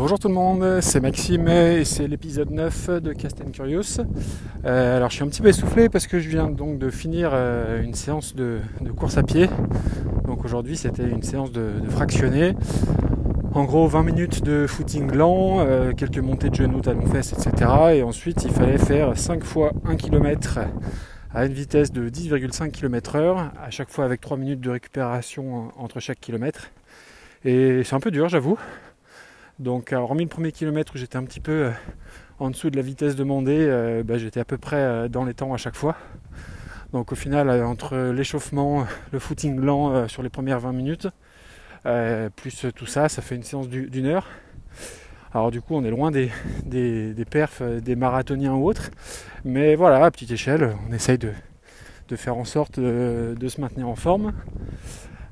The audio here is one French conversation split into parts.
Bonjour tout le monde, c'est Maxime et c'est l'épisode 9 de Cast and Curious. Euh, alors je suis un petit peu essoufflé parce que je viens donc de finir euh, une séance de, course à pied. Donc aujourd'hui c'était une séance de, fractionné. En gros 20 minutes de footing lent, euh, quelques montées de genoux, talons fesses, etc. Et ensuite il fallait faire 5 fois 1 km à une vitesse de 10,5 km heure, à chaque fois avec 3 minutes de récupération entre chaque kilomètre. Et c'est un peu dur j'avoue. Donc, hormis le premier kilomètre où j'étais un petit peu euh, en dessous de la vitesse demandée, euh, bah, j'étais à peu près euh, dans les temps à chaque fois. Donc, au final, entre l'échauffement, le footing lent sur les premières 20 minutes, plus tout ça, ça fait une séance d'une heure. Alors, du coup, on est loin des, perfs des marathoniens ou autres. Mais voilà, à petite échelle, on essaye de, faire en sorte de se maintenir en forme.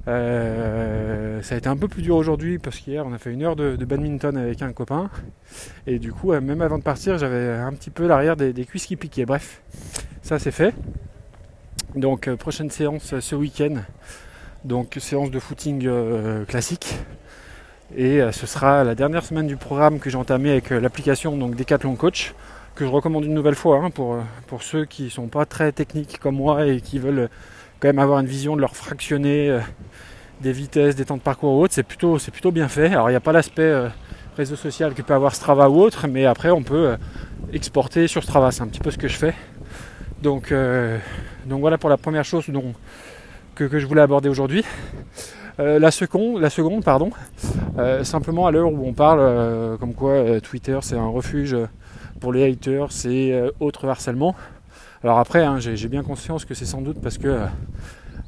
Euh, ça a été un peu plus dur aujourd'hui parce qu'hier on a fait une heure de, badminton avec un copain et du coup euh, même avant de partir j'avais un petit peu l'arrière des, cuisses qui piquaient. Bref, ça c'est fait. Donc euh, prochaine séance ce week-end. Donc séance de footing classique. Et ce sera la dernière semaine du programme que j'ai entamé avec l'application donc Decathlon Coach que je recommande une nouvelle fois hein, pour, pour ceux qui ne sont pas très techniques comme moi et qui veulent quand même avoir une vision de leur fractionner euh, des vitesses, des temps de parcours ou autre, c'est plutôt, c'est plutôt bien fait. Alors il n'y a pas l'aspect euh, réseau social que peut avoir Strava ou autre, mais après on peut euh, exporter sur Strava, c'est un petit peu ce que je fais. Donc, donc voilà pour la première chose que, je voulais aborder aujourd'hui. la, seconde, la seconde, pardon, simplement à l'heure où on parle comme quoi Twitter c'est un refuge pour les haters, c'est autre harcèlement. Alors après, hein, j'ai bien conscience que c'est sans doute parce que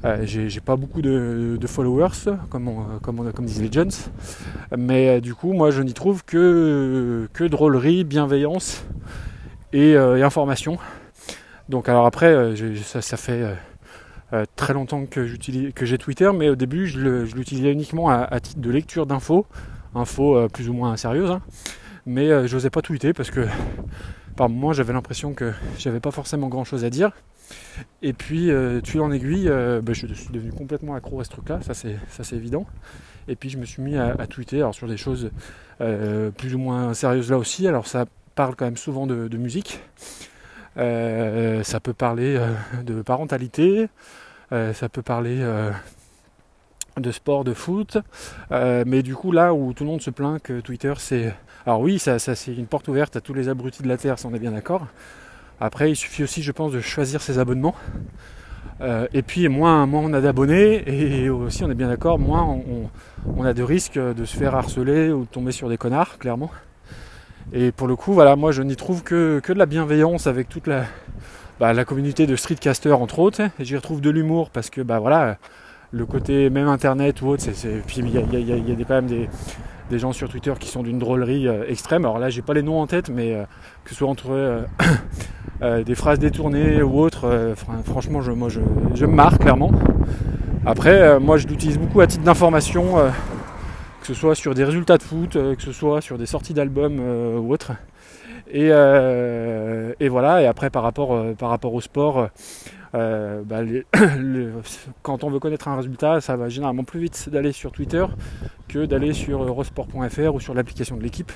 euh, j'ai pas beaucoup de, followers, comme, comme, comme, disent les Jones. Mais euh, du coup, moi, je n'y trouve que, drôlerie, bienveillance et, euh, information. Donc alors après, ça, fait très longtemps que j'ai Twitter, mais au début, je l'utilisais uniquement à, titre de lecture d'infos, infos plus ou moins sérieuses. Hein. Mais je n'osais pas tweeter parce que par moments j'avais l'impression que j'avais pas forcément grand chose à dire. Et puis euh, tu en aiguille, euh, bah, je suis devenu complètement accro à ce truc là, ça c'est, évident. Et puis je me suis mis à, tweeter alors, sur des choses euh, plus ou moins sérieuses là aussi. Alors ça parle quand même souvent de, musique. ça peut parler de parentalité, ça peut parler de sport, de foot. mais du coup, là où tout le monde se plaint que Twitter c'est alors oui, ça, c'est une porte ouverte à tous les abrutis de la Terre, ça on est bien d'accord. Après, il suffit aussi, je pense, de choisir ses abonnements. Euh, et puis, moins, on a d'abonnés, et aussi, on est bien d'accord, moins on, a de risques de se faire harceler ou de tomber sur des connards, clairement. Et pour le coup, voilà, moi, je n'y trouve que, de la bienveillance avec toute la, bah, la communauté de streetcasters, entre autres. Et j'y retrouve de l'humour parce que, bah voilà, le côté même internet ou autre, puis il y a, quand même des, des gens sur Twitter qui sont d'une drôlerie euh, extrême. Alors là, j'ai pas les noms en tête, mais euh, que ce soit entre euh, des phrases détournées ou autres, franchement, je, moi, je, me marre clairement. Après, moi, je l'utilise beaucoup à titre d'information, que ce soit sur des résultats de foot, que ce soit sur des sorties d'albums ou autres. Et, et, voilà. Et après, par rapport, par rapport au sport. Bah, quand on veut connaître un résultat, ça va généralement plus vite d'aller sur Twitter que d'aller sur eurosport.fr ou sur l'application de l'équipe.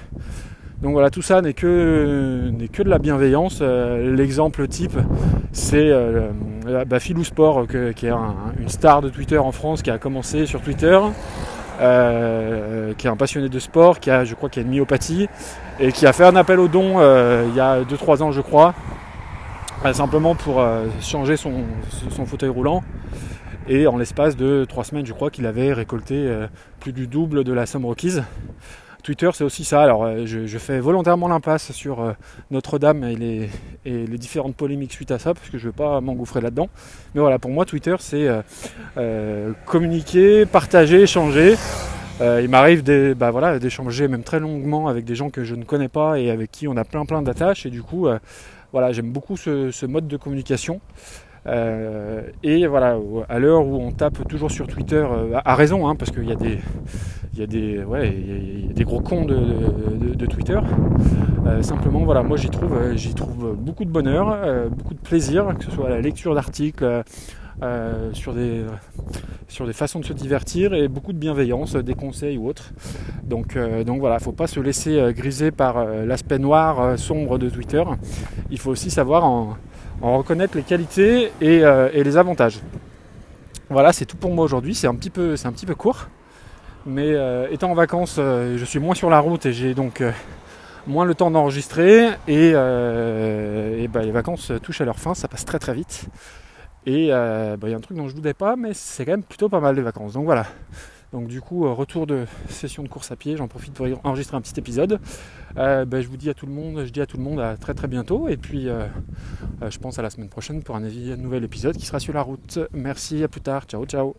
Donc voilà, tout ça n'est que, n'est que de la bienveillance. Euh, l'exemple type, c'est euh, bah, Philou Sport, qui est une star de Twitter en France, qui a commencé sur Twitter, euh, qui est un passionné de sport, qui a, je crois, qui a une myopathie, et qui a fait un appel au don il y a 2-3 ans, je crois, simplement pour changer son, son fauteuil roulant. Et en l'espace de trois semaines, je crois qu'il avait récolté euh, plus du double de la somme requise. Twitter, c'est aussi ça. Alors, euh, je, fais volontairement l'impasse sur euh, Notre-Dame et les, et les, différentes polémiques suite à ça, parce que je ne veux pas m'engouffrer là-dedans. Mais voilà, pour moi, Twitter, c'est communiquer, partager, échanger. il m'arrive bah, voilà, d'échanger même très longuement avec des gens que je ne connais pas et avec qui on a plein plein d'attaches. Et du coup, voilà, j'aime beaucoup ce, mode de communication. Euh, et voilà, à l'heure où on tape toujours sur Twitter, euh, à raison, hein, parce qu'il y a des, il y a des, des gros cons de, Twitter. Euh, simplement, voilà, moi j'y trouve, j'y trouve beaucoup de bonheur, beaucoup de plaisir, que ce soit la lecture d'articles. Sur des sur des façons de se divertir et beaucoup de bienveillance, des conseils ou autres. Donc, donc voilà, il ne faut pas se laisser griser par l'aspect noir, sombre de Twitter. Il faut aussi savoir en, reconnaître les qualités et, les avantages. Voilà, c'est tout pour moi aujourd'hui. C'est un petit peu, un petit peu court, mais étant en vacances, je suis moins sur la route et j'ai donc moins le temps d'enregistrer et, bah, les vacances touchent à leur fin, ça passe très très vite. Et euh, bah, il y a un truc dont je ne doutais pas, mais c'est quand même plutôt pas mal les vacances. Donc voilà. Donc du coup, euh, retour de session de course à pied, j'en profite pour enregistrer un petit épisode. Euh, bah, je vous dis à tout le monde, je dis à tout le monde à très très bientôt. Et puis je pense à la semaine prochaine pour un nouvel épisode qui sera sur la route. Merci, à plus tard. Ciao ciao.